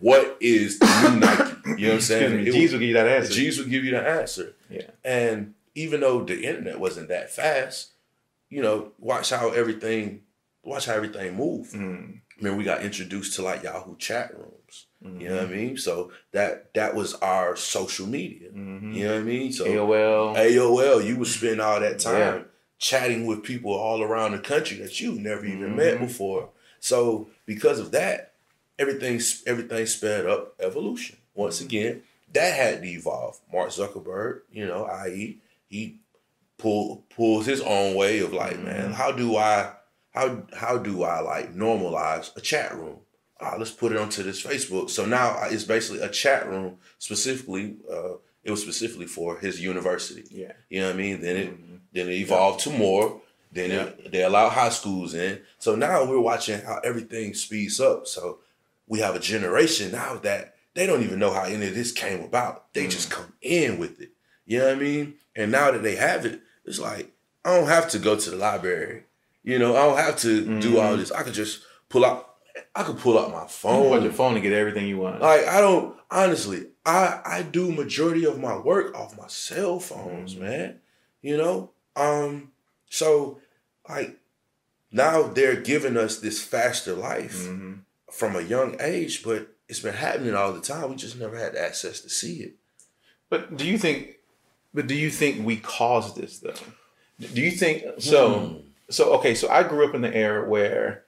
what is the new Nike? You know what I'm saying? Excuse me, It Jeeves will give you that answer. Jeeves would give you the answer. Yeah. And even though the internet wasn't that fast, you know, watch how everything, watch how everything move. Mm, I mean, we got introduced to like Yahoo chat rooms. mhm, You know what I mean? So that that was our social media. mhm. You know what I mean? So AOL. AOL, you would spend all that time Yeah. chatting with people all around the country that you never even met Mhm. before. So because of that, everything everything sped up evolution. Once again, that had to evolve. Mark Zuckerberg, you know, i.e., he pull pulls his own way of like, man, Mhm. how do I how how do I like normalize a chat room? Ah, let's put it onto this Facebook. So now uh, it's basically a chat room specifically. Uh, it was specifically for his university. Yeah. You know what I mean? Then it Mhm. then it evolved to more. Then it, they allowed high schools in. So now we're watching how everything speeds up. So we have a generation now that they don't even know how any of this came about. They just come in with it. You know what I mean? And now that they have it, it's like I don't have to go to the library. You know, I don't have to do all this. I could just pull out. I could pull out my You phone. can your phone to get everything you want. Like I don't honestly, I I do majority of my work off my cell phones, Mhm. man. You know, um, so like now they're giving us this faster life Mhm. from a young age, but it's been happening all the time. We just never had access to see it. But do you think? But do you think we caused this though? Do you think so? Hmm. So okay, so I grew up in the era where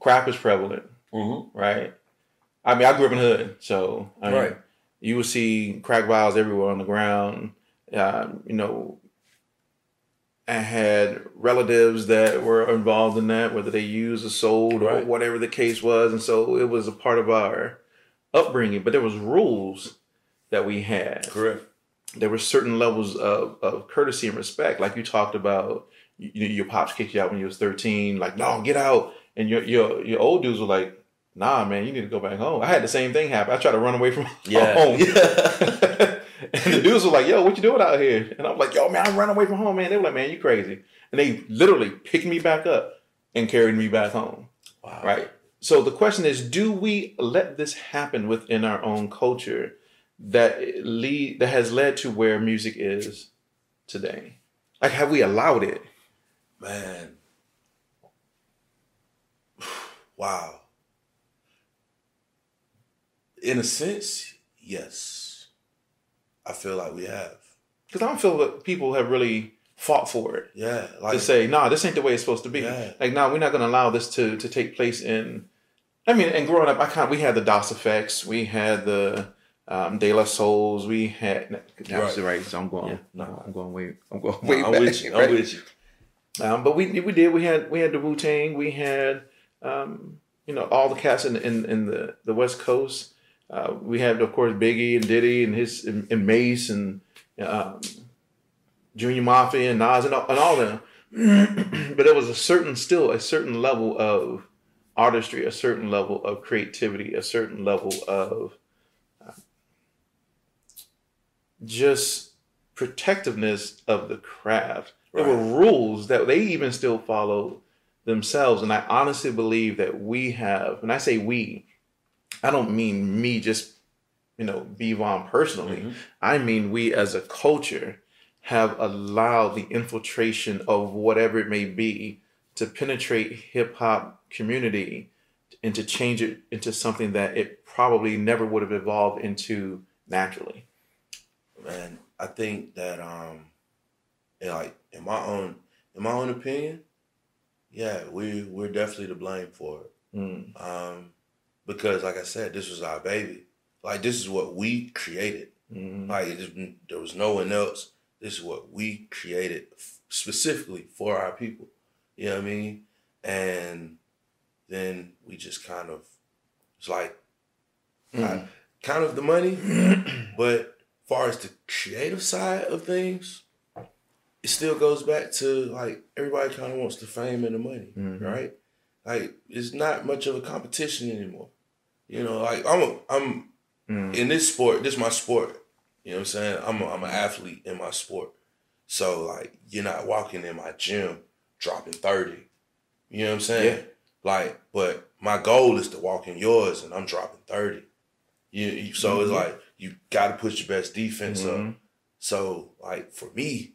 crap is prevalent, Mhm. right? I mean, I grew up in the hood, so I mean, Right. you would see crack vials everywhere on the ground. Um, you know, I had relatives that were involved in that, whether they used or sold or whatever the case was, and so it was a part of our upbringing. But there was rules that we had Correct. There were certain levels of, of courtesy and respect. Like you talked about, you, your pops kicked you out when you was 13, like, no, get out. And your, your, your old dudes were like, nah, man, you need to go back home. I had the same thing happen. I tried to run away from Yeah. home. Yeah. and the dudes were like, yo, what you doing out here? And I'm like, yo, man, I'm running away from home, man. They were like, man, you crazy. And they literally picked me back up and carried me back home. wow. Right. So the question is, do we let this happen within our own culture that lead that has led to where music is today? Like, have we allowed it? Man. Wow. In a sense, yes. I feel like we have. Because I don't feel that people have really fought for it Yeah. Like to say, nah, this ain't the way it's supposed to be. Yeah. Like, nah, we're not going to allow this to to take place in. I mean, and growing up, I kind we had the Das EFX, we had the um, De La Souls, we had. That's Right. right. So I'm going. Yeah. No, I'm going way. I'm going No, way I'm with you. I'm with you. Um, but we we did. We had we had the Wu Tang. We had um, you know all the cats in in, in the the West Coast. Uh, we had of course Biggie and Diddy and his and, and Mase and um, Junior Mafia and Nas and all, and all them. but there was a certain still a certain level of artistry, a certain level of creativity, a certain level of uh, just protectiveness of the craft. There were rules that they even still follow themselves. And I honestly believe that we have, when I say we, I don't mean me just, you know, Bevon personally. Mhm. I mean we as a culture have allowed the infiltration of whatever it may be to penetrate hip hop community and to change it into something that it probably never would have evolved into naturally. Man, I think that um in like in my own in my own opinion, yeah, we we're definitely to blame for it. Mm. Um because like I said, this was our baby. Like this is what we created. Mm. Like just, there was no one else. This is what we created f- specifically for our people. You know what I mean? And then we just kind of It's like Mm. I- kind of the money, but far as the creative side of things, it still goes back to like everybody kind of wants the fame and the money, Mhm. right? Like it's not much of a competition anymore. You know, like I'm a, I'm Mm. in this sport. This is my sport. You know what I'm saying? I'm a, I'm an athlete in my sport. So like you're not walking in my gym dropping thirty. You know what I'm saying? Yeah. Like, but my goal is to walk in yours, and I'm dropping thirty. You, you so it's Mhm. like you got to put your best defense up. Mhm. So like for me,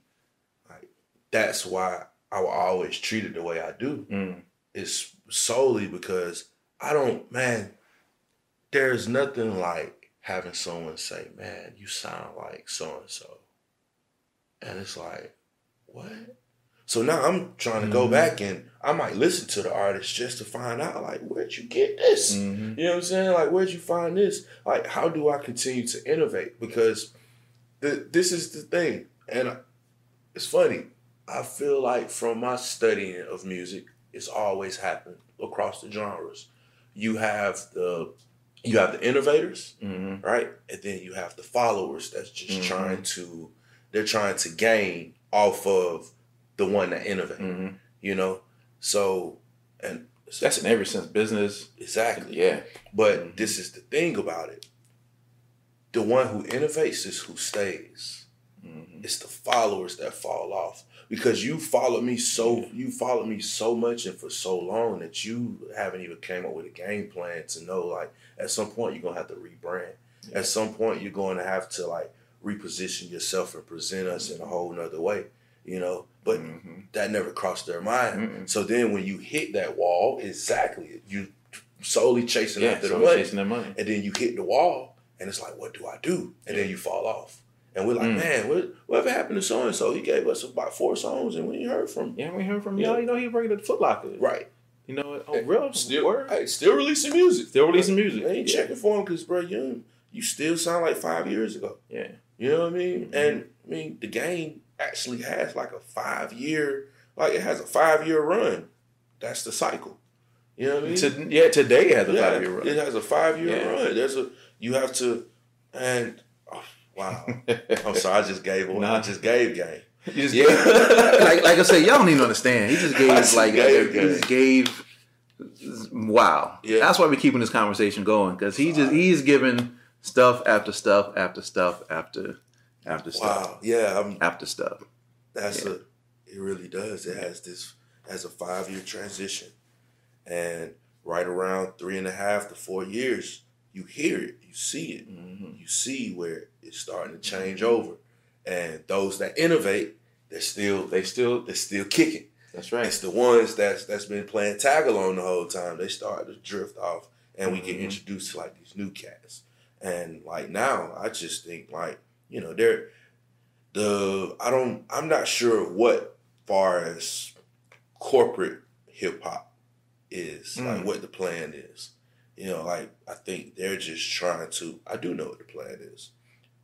like that's why I will always treat it the way I do. Mm. It's solely because I don't, man. There's nothing like having someone say, "Man, you sound like so and so," and it's like, what? So now I'm trying to go Mhm. back and I might listen to the artist just to find out, like, where'd you get this? Mhm. You know what I'm saying? Like, where'd you find this? Like, how do I continue to innovate? Because the, this is the thing, and I- it's funny. I feel like from my studying of music, it's always happened across the genres. You have the you have the innovators, Mhm. right, and then you have the followers that's just Mhm. trying to they're trying to gain off of the one that innovated. Mhm. You know, so and That's in every sense. Business. exactly. Yeah. But Mhm. this is the thing about it. The one who innovates is who stays. Mhm. It's the followers that fall off. Because you followed me so you followed me so much and for so long that you haven't even came up with a game plan to know like at some point you're gonna have to rebrand. Yeah. At some point you're going to have to like reposition yourself and present us in a whole nother way. You know? But Mhm. that never crossed their mind. Mm-mm. So then when you hit that wall, exactly, you solely chasing yeah. after So the money chasing that money. and then you hit the wall, and it's like, what do I do? And then you fall off, and we're like, Mm. man, what whatever happened to so and so? He gave us about four songs, and we ain't heard from him. Yeah, we heard from Yeah. y'all. You know, he bringing the Foot Locker. Right? You know, oh, real Still, word. hey, still releasing music. Still releasing music. I ain't Yeah. checking for him because, bro, you you still sound like five years ago. Yeah. You know what I mean? Mhm. And I mean, the game actually has like a five year, like it has a five year run. That's the cycle. You know what I mean? To, yeah. Today has a yeah, five year run. It has a five year Yeah. run. There's a you have to, and oh, wow. I'm sorry, I just gave away. Nah. I just gave game. You just Yeah. gave, like like I said, y'all don't even understand. He just gave just like gave, he just gave. Wow, Yeah. that's why we're keeping this conversation going because he just he's giving stuff after stuff after stuff after after stuff Wow. Yeah, I'm, after stuff. that's Yeah. a. It really does. It has this has a five year transition, and right around three and a half to four years, you hear it, you see it, Mhm. you see where it's starting to change over, and those that innovate, they're still They still they're still kicking. that's right. It's the ones that's that's been playing tag along the whole time. They start to drift off, and we get Mhm. introduced to like these new cats. And like now, I just think like you know they're the I don't I'm not sure what far as corporate hip hop is like Mm. what the plan is. You know, like I think they're just trying to. I do know what the plan is.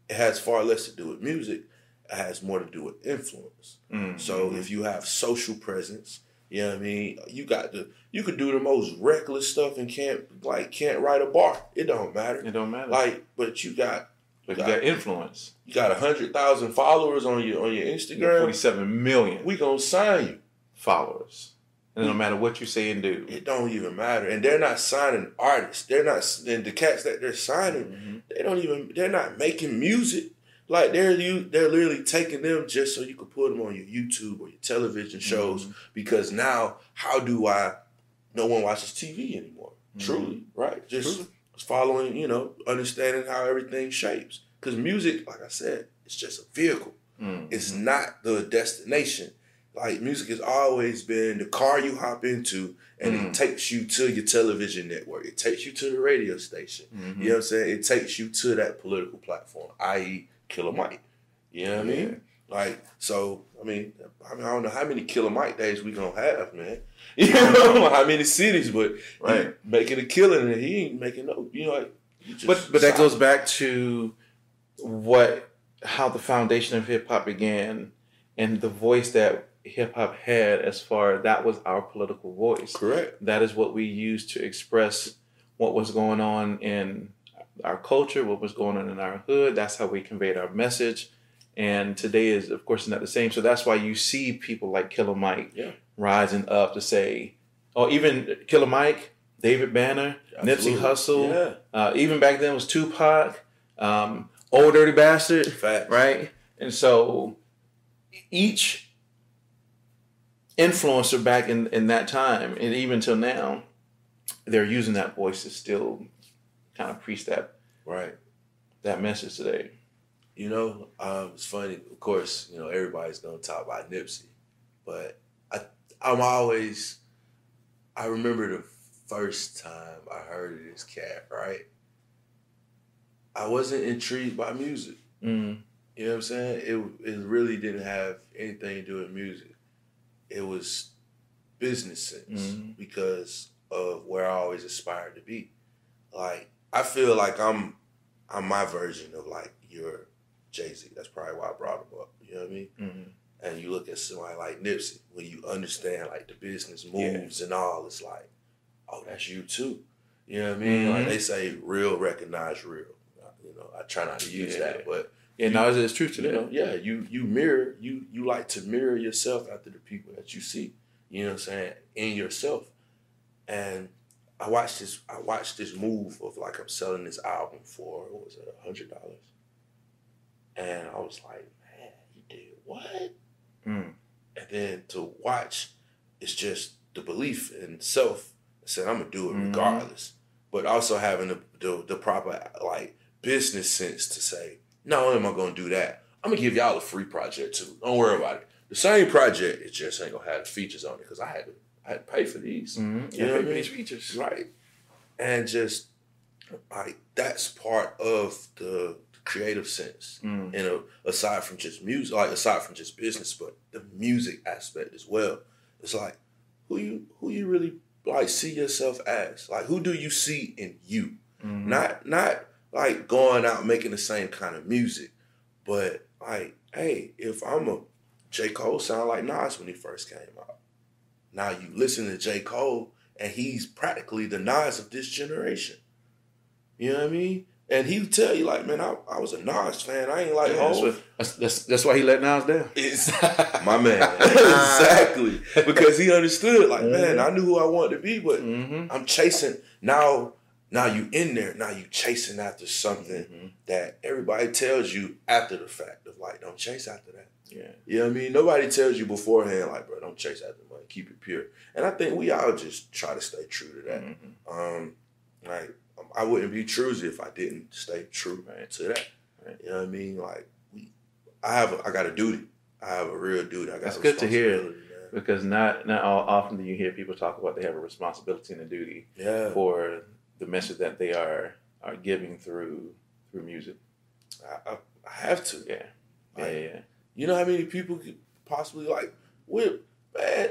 It has far less to do with music. It has more to do with influence. Mhm. So if you have social presence, you know what I mean, you got the you could do the most reckless stuff and can't like can't write a bar. It don't matter. it don't matter. Like, but you got but you got influence. you got a hundred thousand followers on your on your Instagram. Forty seven million We gonna sign you. followers, and no matter what you say and do. It don't even matter. And they're not signing artists. They're not and the cats that they're signing. Mhm. They don't even. They're not making music. Like they're you. They're literally taking them just so you could put them on your YouTube or your television shows. Mhm. because now how do I? No one watches TV anymore. Mhm. Truly, right? Just Truly. Following, you know, understanding how everything shapes. Because music, like I said, it's just a vehicle. Mhm. It's not the destination. Like music has always been the car you hop into, and Mm. it takes you to your television network. It takes you to the radio station. Mhm. You know what I'm saying? It takes you to that political platform, i.e., Killer Mike. You know what I mean? Like, so, I mean, I mean, I don't know how many Killer Mike days we gonna have, man. You know, how many cities, but Right. making a killing and he ain't making no, you know, like, just But but that goes back to what how the foundation of hip hop began and the voice that hip hop had as far that was our political voice. correct. That is what we used to express what was going on in our culture, what was going on in our hood. That's how we conveyed our message. And today is, of course, not the same. So that's why you see people like Killer Mike Yeah. rising up to say, or even Killer Mike, David Banner, Absolutely. Nipsey Hussle. Yeah. Uh, even back then was Tupac, um, Old Dirty Bastard, Fact. right? And so each influencer back in, in that time, and even till now, they're using that voice to still kind of preach that Right. that message today. You know, um, it's funny. Of course, you know everybody's gonna talk about Nipsey, but I, I'm always. I remember the first time I heard of this cat. Right. I wasn't intrigued by music. Mm. You know what I'm saying? It it really didn't have anything to do with music. It was business sense Mhm. because of where I always aspired to be. Like I feel like I'm I'm my version of like your Jay Z. That's probably why I brought him up. You know what I mean? Mm. And you look at somebody like Nipsey, when you understand like the business Yeah. moves and all, it's like, oh, that's you too. You know what I mean? Like Mhm. they say, real recognize real. You know, I try not to use Yeah. that, but Yeah, no, it's, it's true to you know, them. yeah, you you mirror you you like to mirror yourself after the people that you see. You know what I'm saying? In yourself. And I watched this I watched this move of like I'm selling this album for what was it, a hundred dollars? And I was like, man, you did what? Mm. And then to watch, it's just the belief in self. I said, I'm gonna do it Mhm. regardless. But also having the, the the proper like business sense to say, not only am I gonna do that, I'm gonna give y'all a free project too. Don't worry about it. The same project, it just ain't gonna have the features on it because I had to I had to pay for these. Mm. You know what I mean? these features. Right. And just like that's part of the creative sense Mm. and uh, aside from just music, like aside from just business, but the music aspect as well. It's like who you who you really like see yourself as. Like who do you see in you? Mm. Not not like going out making the same kind of music, but like hey, if I'm a J Cole sound like Nas when he first came out. Now you listen to J Cole and he's practically the Nas of this generation. You know what I mean? And he would tell you like, man, I, I was a Nas fan. I ain't like Yeah, that's, what, that's, that's, that's why he let Nas down. It's my man. exactly. Because he understood, like, man, I knew who I wanted to be, but Mm-hmm. I'm chasing now. Now you in there. Now you chasing after something Mhm. that everybody tells you after the fact of like, don't chase after that. Yeah. You know what I mean? Nobody tells you beforehand, like, bro, don't chase after money. Keep it pure. And I think we all just try to stay true to that. Mhm. Um, like I wouldn't be Truzy if I didn't stay true Right. to that. Right. You know what I mean? Like we, I have, a, I got a duty. I have a real duty. I got That's good to hear. man. Because not not all, often do you hear people talk about they have a responsibility and a duty Yeah, for the message that they are are giving through through music. I, I, I have to. Yeah. Yeah, Like, yeah. You know how many people could possibly like? We man,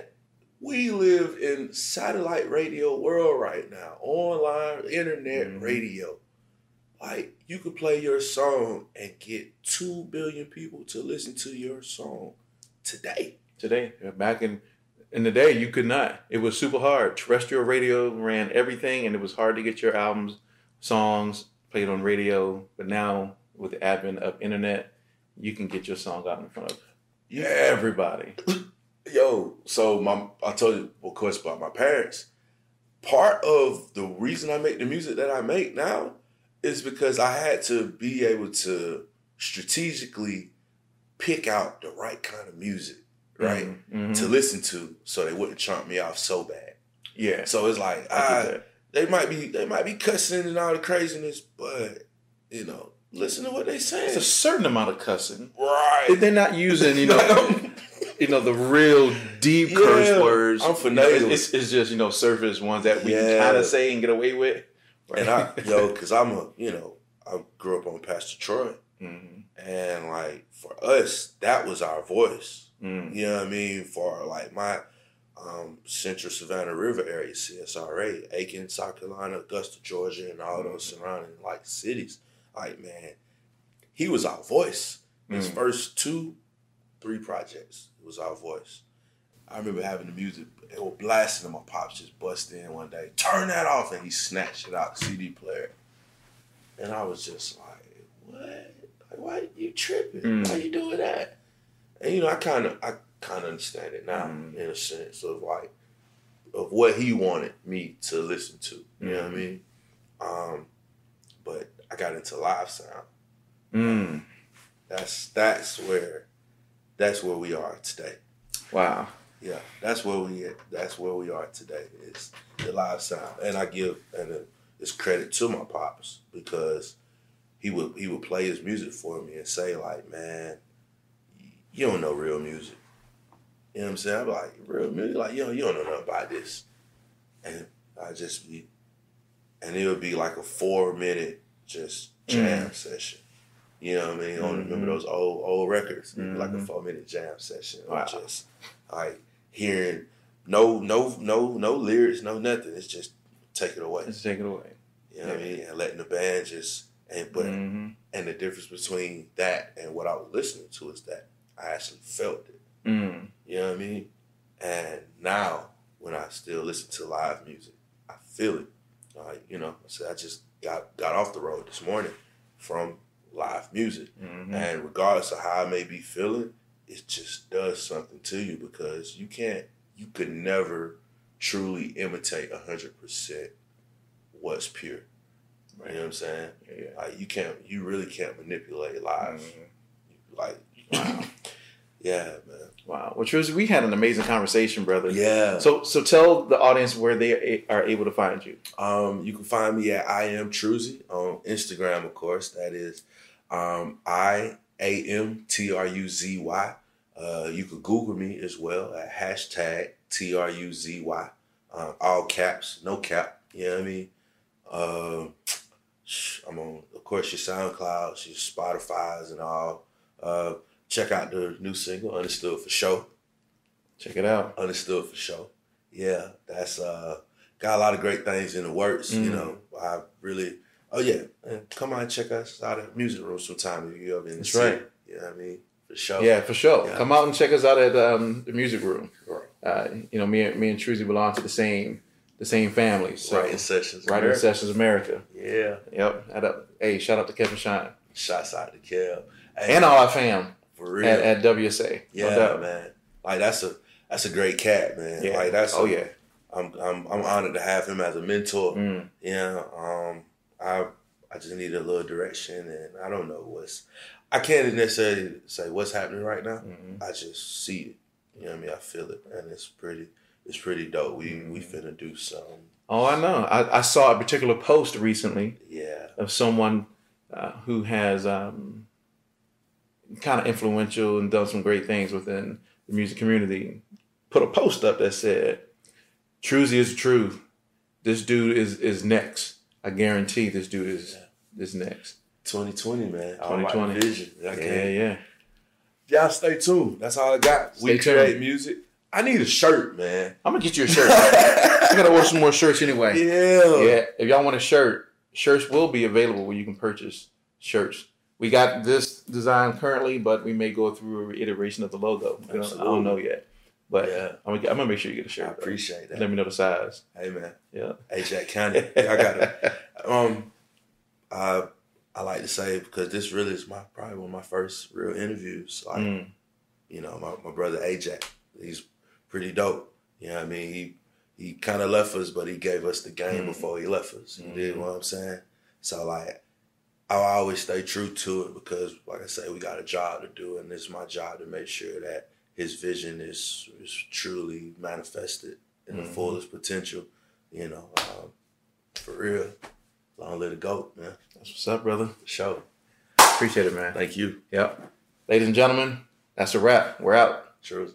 we live in satellite radio world right now, online internet Mhm. radio. Like you could play your song and get two billion people to listen to your song today. Today, back in in the day, you could not. It was super hard. Terrestrial radio ran everything, and it was hard to get your albums, songs played on radio. But now, with the advent of internet, you can get your song out in front of Yeah, everybody. yo. So my, I told you, of course, about my parents. Part of the reason I make the music that I make now is because I had to be able to strategically pick out the right kind of music, right, Mhm. to listen to, so they wouldn't chomp me off so bad. Yeah. So it's like, I ah, they might be, they might be cussing and all the craziness, but you know, listen to what they say. It's a certain amount of cussing. right. If they're not using, you know, you know, the real deep curse words. I'm you know, it's, it's just you know surface ones that we Yeah. kind of say and get away with. And I, yo, cause I'm a, you know, I grew up on Pastor Troy, Mhm. and like for us, that was our voice. Mm. You know what I mean? For like my um, Central Savannah River area, CSRA, Aiken, South Carolina, Augusta, Georgia, and all those surrounding like cities. Like man, he was our voice. His Mm. first two, three projects, was our voice. I remember having the music, it was blasting, and my pops just bust in one day, turn that off, and he snatched it out the CD player. And I was just like, what? Like, why you tripping? Mm. Why you doing that? And you know, I kind of, I kind of understand it now, Mm. in a sense of like, of what he wanted me to listen to. You know what I Mhm. mean? Um, but I got into live sound. Mm. That's that's where, that's where we are today. Wow. Yeah, that's where we that's where we are today. It's the live sound, and I give and it's credit to my pops because he would he would play his music for me and say like, man, you don't know real music. You know what I'm saying? I'm like, real music, like you don't you don't know nothing about this, and I just be, and it would be like a four minute just jam mm. session. You know what I mean? On remember Mhm. those old old records? Be like a Mhm. four minute jam session. Wow. Just like hearing no no no no lyrics, no nothing. It's just take it away. Let's take it away. You know what I mean? And letting the band just and but Mhm. and the difference between that and what I was listening to is that I actually felt it. Mm. You know what I mean? And now when I still listen to live music, I feel it. Like, you know, so I just got got off the road this morning from live music. Mhm. And regardless of how I may be feeling, it just does something to you because you can't, you could never truly imitate hundred percent what's pure. You know what I'm saying? Yeah. Like you can't, you really can't manipulate live. Mhm. Like, Wow. yeah, man. Wow. Well, Truzy, we had an amazing conversation, brother. Yeah. So, so tell the audience where they are able to find you. Um, you can find me at I am Truzy on Instagram, of course. That is um, I A M T R U Z Y. Uh, you could Google me as well at hashtag T R U Z Y. Um, all caps, no cap. You know what I mean? Um, I'm on, of course, your SoundCloud, your Spotify's, and all. Uh, check out the new single, Understood for Show. Check it out. Understood for sure. Yeah, that's uh got a lot of great things in the works. You Mm. know, I really. Oh yeah, and come on, check us out at Music Room sometime if you ever in the That's city. right. You know what I mean? For sure. Yeah, for sure. Yeah. Come out and check us out at um, the music room. Right. Uh, you know, me and me and Truzy belong to the same the same family. So Writing sessions. Writing America. Sessions America. Yeah. Yep. Add up. Hey, shout out to Kevin Shine Shots out to Kev. Hey, and all our fam for real. at, at WSA. Yeah, doubt. man. Like that's a that's a great cat, man. Yeah. Like that's oh a- yeah. I'm I'm I'm honored to have him as a mentor. Mm. Yeah, um, I I just need a little direction, and I don't know what's. I can't necessarily say what's happening right now. Mhm. I just see it. You know what I mean? I feel it, and it's pretty. It's pretty dope. We we Mhm. finna do something. Oh, I know. I, I saw a particular post recently Yeah, of someone uh, who has um, kind of influential and done some great things within the music community. Put a post up that said, "Truzy is true. This dude is is next. I guarantee this dude is is next." 2020, man. 2020. right, vision. I Yeah, yeah. Y'all stay tuned. That's all I got. we Stay create tuned. music. I need a shirt, man. I'm gonna get you a shirt. I gotta order some more shirts anyway. yeah. Yeah, if y'all want a shirt, shirts will be available where you can purchase shirts. We got this design currently, but we may go through a reiteration of the logo. We don't- I don't know yet, but Yeah. I'm, gonna, I'm gonna make sure you get a shirt. I appreciate that. Let me know the size. Hey, man. Yeah. Hey, Jack County. I got it. Um, I I like to say because this really is my probably one of my first real interviews. Like Mm. you know, my, my brother AJ, he's pretty dope. You know what I mean? He he kind of left us, but he gave us the game Mhm. before he left us. You did Mhm. what I'm saying? So like, I always stay true to it because, like I say, we got a job to do, and it's my job to make sure that his vision is is truly manifested in the Mhm. fullest potential. You know, um, for real. Long live the goat, man. That's what's up, brother. For sure. Appreciate it, man. Thank you. Yep. Ladies and gentlemen, that's a wrap. We're out. True.